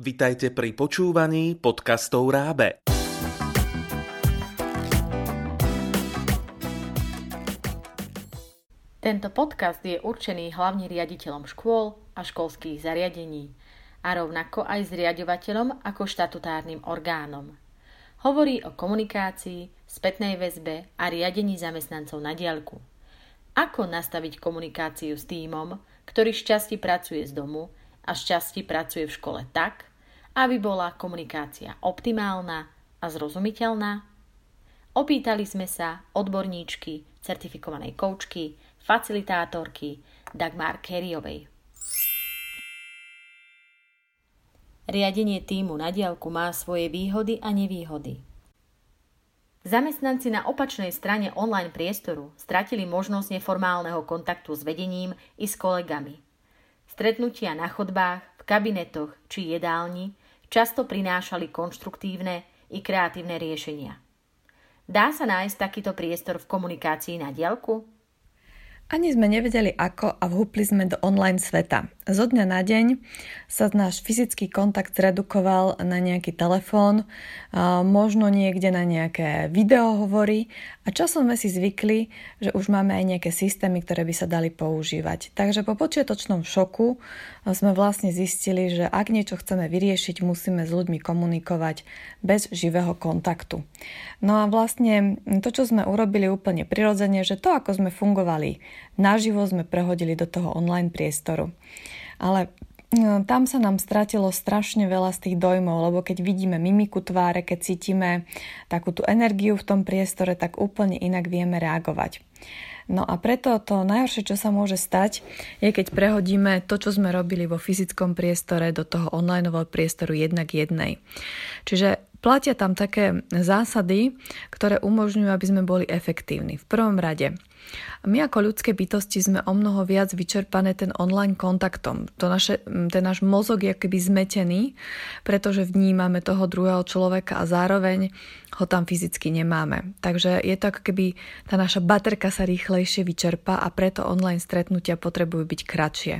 Vitajte pri počúvaní podcastov Rábe. Tento podcast je určený hlavne riaditeľom škôl a školských zariadení a rovnako aj zriadovateľom ako štatutárnym orgánom. Hovorí o komunikácii, spätnej väzbe a riadení zamestnancov na diaľku. Ako nastaviť komunikáciu s týmom, ktorý šťastí pracuje z domu a šťastí pracuje v škole tak, aby bola komunikácia optimálna a zrozumiteľná? Opýtali sme sa odborníčky, certifikovanej koučky, facilitátorky Dagmar Kerryovej. Riadenie týmu na diálku má svoje výhody a nevýhody. Zamestnanci na opačnej strane online priestoru stratili možnosť neformálneho kontaktu s vedením i s kolegami. Stretnutia na chodbách, v kabinetoch či jedálni často prinášali konštruktívne i kreatívne riešenia. Dá sa nájsť takýto priestor v komunikácii na diaľku? Ani sme nevedeli ako a vhúpli sme do online sveta. Zo dňa na deň sa náš fyzický kontakt zredukoval na nejaký telefón, možno niekde na nejaké videohovory a časom sme si zvykli, že už máme aj nejaké systémy, ktoré by sa dali používať. Takže po počiatočnom šoku sme vlastne zistili, že ak niečo chceme vyriešiť, musíme s ľuďmi komunikovať bez živého kontaktu. No a vlastne to, čo sme urobili úplne prirodzene, že to, ako sme fungovali naživo, sme prehodili do toho online priestoru. Ale no, tam sa nám stratilo strašne veľa z tých dojmov, lebo keď vidíme mimiku tváre, keď cítime takú tú energiu v tom priestore, tak úplne inak vieme reagovať. No a preto to najhoršie, čo sa môže stať, je keď prehodíme to, čo sme robili vo fyzickom priestore do toho online priestoru jednak jednej. Čiže platia tam také zásady, ktoré umožňujú, aby sme boli efektívni. V prvom rade my ako ľudské bytosti sme o mnoho viac vyčerpané ten online kontaktom. To naše, ten náš mozog je keby zmetený, pretože vnímame toho druhého človeka a zároveň ho tam fyzicky nemáme. Takže je to ako keby tá naša baterka sa rýchlejšie vyčerpa a preto online stretnutia potrebujú byť kratšie.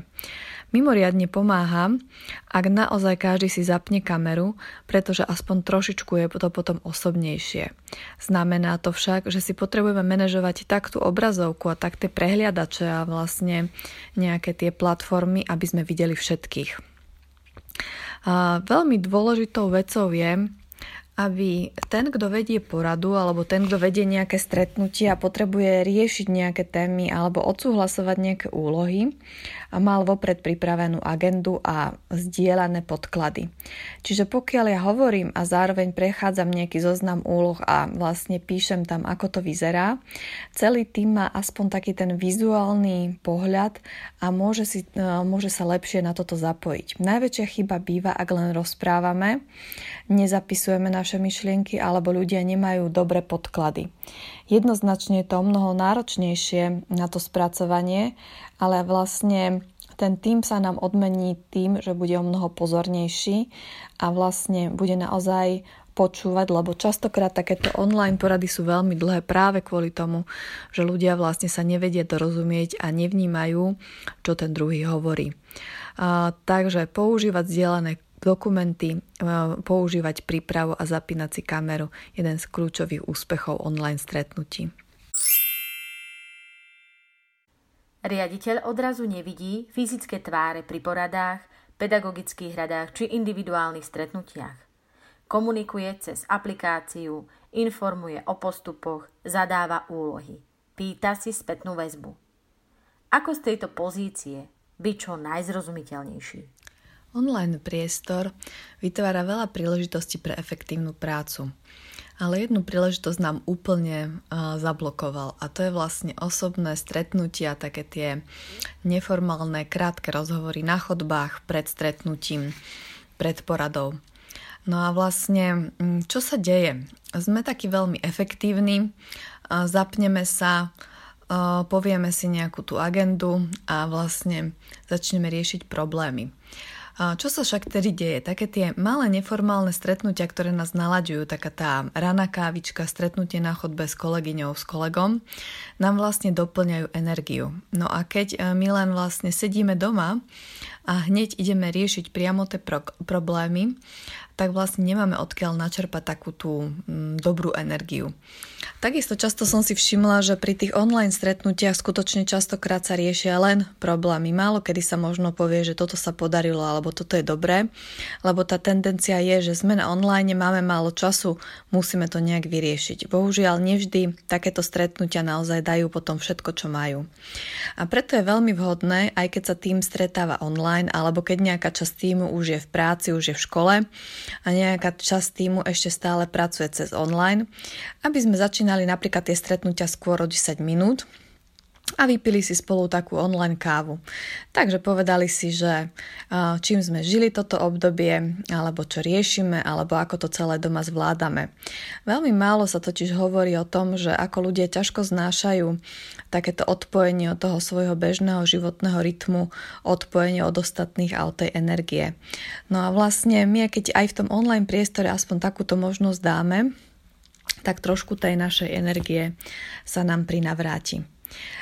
Mimoriadne pomáha, ak naozaj každý si zapne kameru, pretože aspoň trošičku je to potom osobnejšie. Znamená to však, že si potrebujeme manažovať tak tú obrazovku a tak tie prehliadače a vlastne nejaké tie platformy, aby sme videli všetkých. A veľmi dôležitou vecou je, aby ten, kto vedie poradu alebo ten, kto vedie nejaké stretnutie a potrebuje riešiť nejaké témy alebo odsúhlasovať nejaké úlohy, mal vopred pripravenú agendu a zdieľané podklady. Čiže pokiaľ ja hovorím a zároveň prechádzam nejaký zoznam úloh a vlastne píšem tam, ako to vyzerá, celý tým má aspoň taký ten vizuálny pohľad a môže, si, e, môže sa lepšie na toto zapojiť. Najväčšia chyba býva, ak len rozprávame, nezapisujeme naše myšlienky alebo ľudia nemajú dobré podklady. Jednoznačne je to mnoho náročnejšie na to spracovanie, ale vlastne ten tým sa nám odmení tým, že bude o mnoho pozornejší a vlastne bude naozaj počúvať, lebo častokrát takéto online porady sú veľmi dlhé práve kvôli tomu, že ľudia vlastne sa nevedia dorozumieť a nevnímajú, čo ten druhý hovorí. A, takže používať zdieľané dokumenty, e, používať prípravu a zapínať si kameru, jeden z kľúčových úspechov online stretnutí. Riaditeľ odrazu nevidí fyzické tváre pri poradách, pedagogických radách či individuálnych stretnutiach. Komunikuje cez aplikáciu, informuje o postupoch, zadáva úlohy. Pýta si spätnú väzbu. Ako z tejto pozície byť čo najzrozumiteľnejší? Online priestor vytvára veľa príležitostí pre efektívnu prácu. Ale jednu príležitosť nám úplne zablokoval a to je vlastne osobné stretnutia, také tie neformálne krátke rozhovory na chodbách pred stretnutím, pred poradou. No a vlastne, čo sa deje? Sme takí veľmi efektívni, zapneme sa, povieme si nejakú tú agendu a vlastne začneme riešiť problémy. Čo sa však tedy deje? Také tie malé neformálne stretnutia, ktoré nás nalaďujú, taká tá raná kávička, stretnutie na chodbe s kolegyňou, s kolegom, nám vlastne doplňajú energiu. No a keď e, my len vlastne sedíme doma a hneď ideme riešiť priamo tie pro- problémy, tak vlastne nemáme odkiaľ načerpať takú tú mm, dobrú energiu. Takisto často som si všimla, že pri tých online stretnutiach skutočne častokrát sa riešia len problémy. Málo kedy sa možno povie, že toto sa podarilo alebo toto je dobré, lebo tá tendencia je, že sme na online, máme málo času, musíme to nejak vyriešiť. Bohužiaľ, nevždy takéto stretnutia naozaj dajú potom všetko, čo majú. A preto je veľmi vhodné, aj keď sa tým stretáva online, alebo keď nejaká časť týmu už je v práci, už je v škole, a nejaká časť týmu ešte stále pracuje cez online, aby sme začínali napríklad tie stretnutia skôr o 10 minút, a vypili si spolu takú online kávu. Takže povedali si, že čím sme žili toto obdobie, alebo čo riešime, alebo ako to celé doma zvládame. Veľmi málo sa totiž hovorí o tom, že ako ľudia ťažko znášajú takéto odpojenie od toho svojho bežného životného rytmu, odpojenie od ostatných a od tej energie. No a vlastne my, keď aj v tom online priestore aspoň takúto možnosť dáme, tak trošku tej našej energie sa nám prinavráti.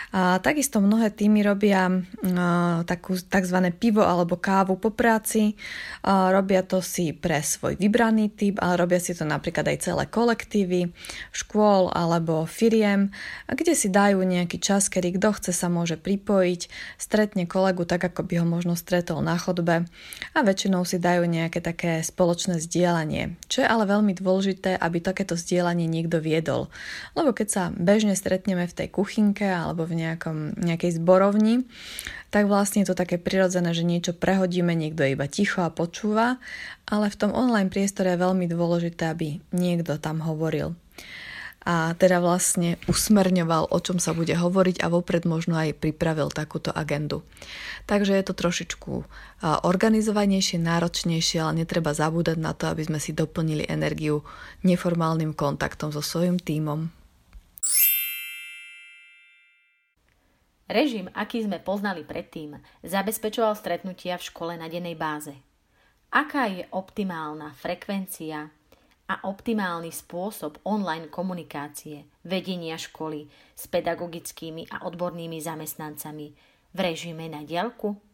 A takisto mnohé týmy robia takú tzv. pivo alebo kávu po práci. A robia to si pre svoj vybraný typ, ale robia si to napríklad aj celé kolektívy, škôl alebo firiem, kde si dajú nejaký čas, kedy kto chce sa môže pripojiť, stretne kolegu tak, ako by ho možno stretol na chodbe a väčšinou si dajú nejaké také spoločné zdieľanie. Čo je ale veľmi dôležité, aby takéto zdieľanie niekto viedol. Lebo keď sa bežne stretneme v tej kuchynke alebo v nejakom, nejakej zborovni, tak vlastne je to také prirodzené, že niečo prehodíme, niekto iba ticho a počúva, ale v tom online priestore je veľmi dôležité, aby niekto tam hovoril a teda vlastne usmerňoval, o čom sa bude hovoriť a vopred možno aj pripravil takúto agendu. Takže je to trošičku organizovanejšie, náročnejšie, ale netreba zabúdať na to, aby sme si doplnili energiu neformálnym kontaktom so svojím tímom. Režim, aký sme poznali predtým, zabezpečoval stretnutia v škole na dennej báze. Aká je optimálna frekvencia a optimálny spôsob online komunikácie, vedenia školy s pedagogickými a odbornými zamestnancami v režime na diaľku?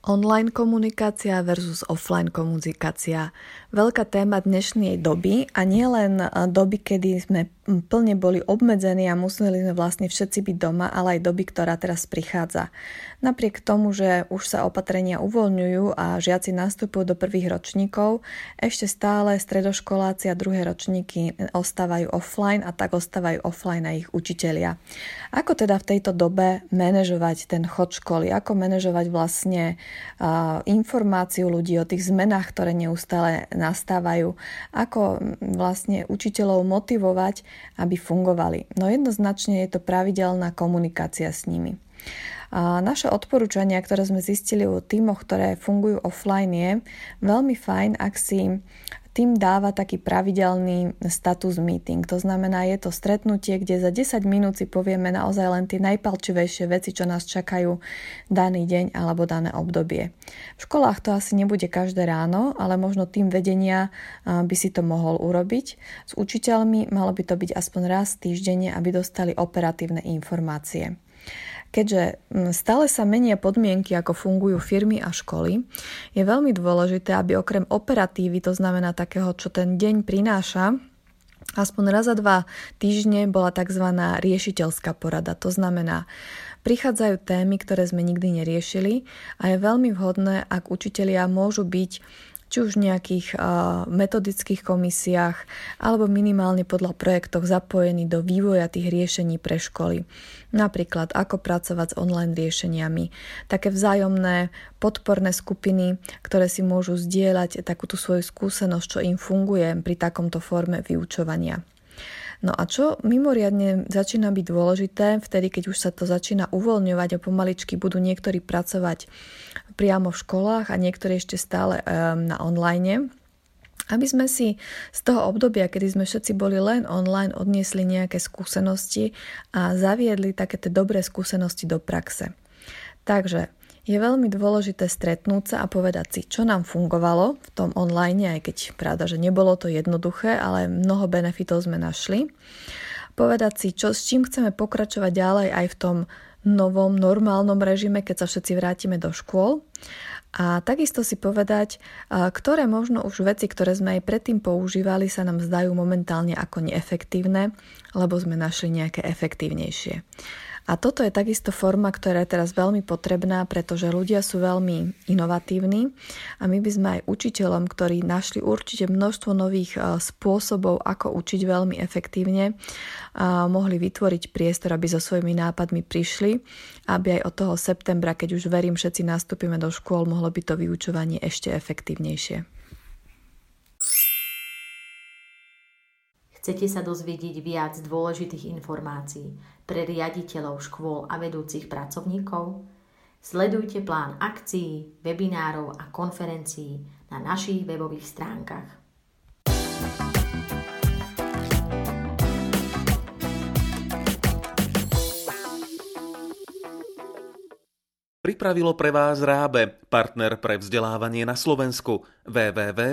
Online komunikácia versus offline komunikácia. Veľká téma dnešnej doby a nie len doby, kedy sme plne boli obmedzení a museli sme vlastne všetci byť doma, ale aj doby, ktorá teraz prichádza. Napriek tomu, že už sa opatrenia uvoľňujú a žiaci nastupujú do prvých ročníkov, ešte stále stredoškoláci a druhé ročníky ostávajú offline a tak ostávajú offline aj ich učitelia. Ako teda v tejto dobe manažovať ten chod školy? Ako manažovať vlastne informáciu ľudí o tých zmenách, ktoré neustále nastávajú? Ako vlastne učiteľov motivovať, aby fungovali. No jednoznačne je to pravidelná komunikácia s nimi. A naše odporúčania, ktoré sme zistili u týmoch, ktoré fungujú offline, je veľmi fajn, ak si tým dáva taký pravidelný status meeting. To znamená, je to stretnutie, kde za 10 minút si povieme naozaj len tie najpalčivejšie veci, čo nás čakajú daný deň alebo dané obdobie. V školách to asi nebude každé ráno, ale možno tým vedenia by si to mohol urobiť. S učiteľmi malo by to byť aspoň raz týždenne, aby dostali operatívne informácie. Keďže stále sa menia podmienky, ako fungujú firmy a školy, je veľmi dôležité, aby okrem operatívy, to znamená takého, čo ten deň prináša, aspoň raz za dva týždne bola tzv. riešiteľská porada. To znamená, prichádzajú témy, ktoré sme nikdy neriešili a je veľmi vhodné, ak učitelia môžu byť či už v nejakých metodických komisiách alebo minimálne podľa projektoch zapojení do vývoja tých riešení pre školy. Napríklad ako pracovať s online riešeniami, také vzájomné podporné skupiny, ktoré si môžu zdieľať takúto svoju skúsenosť, čo im funguje pri takomto forme vyučovania. No a čo mimoriadne začína byť dôležité, vtedy keď už sa to začína uvoľňovať a pomaličky budú niektorí pracovať priamo v školách a niektorí ešte stále um, na online, aby sme si z toho obdobia, kedy sme všetci boli len online, odniesli nejaké skúsenosti a zaviedli také tie dobré skúsenosti do praxe. Takže je veľmi dôležité stretnúť sa a povedať si, čo nám fungovalo v tom online, aj keď pravda, že nebolo to jednoduché, ale mnoho benefitov sme našli. Povedať si, čo, s čím chceme pokračovať ďalej aj v tom novom normálnom režime, keď sa všetci vrátime do škôl. A takisto si povedať, ktoré možno už veci, ktoré sme aj predtým používali, sa nám zdajú momentálne ako neefektívne, lebo sme našli nejaké efektívnejšie. A toto je takisto forma, ktorá je teraz veľmi potrebná, pretože ľudia sú veľmi inovatívni a my by sme aj učiteľom, ktorí našli určite množstvo nových spôsobov, ako učiť veľmi efektívne, mohli vytvoriť priestor, aby so svojimi nápadmi prišli, aby aj od toho septembra, keď už verím, všetci nastúpime do škôl, mohlo by to vyučovanie ešte efektívnejšie. Chcete sa dozvedieť viac dôležitých informácií pre riaditeľov škôl a vedúcich pracovníkov? Sledujte plán akcií, webinárov a konferencií na našich webových stránkach. Pripravilo pre vás Rábe, partner pre vzdelávanie na Slovensku www.rábe.sk.